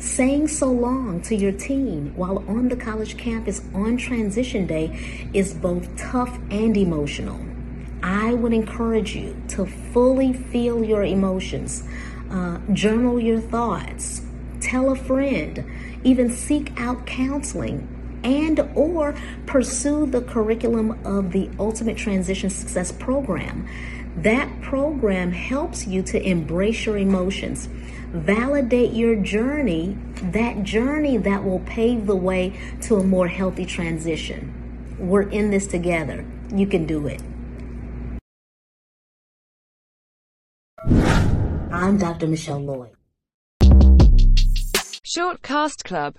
Saying so long to your team while on the college campus on transition day is both tough and emotional. I would encourage you to fully feel your emotions, uh, journal your thoughts, tell a friend, even seek out counseling and or pursue the curriculum of the Ultimate Transition Success Program. That program helps you to embrace your emotions, validate your journey, that journey that will pave the way to a more healthy transition. We're in this together. You can do it. I'm Dr. Michelle Lloyd. Shortcast Club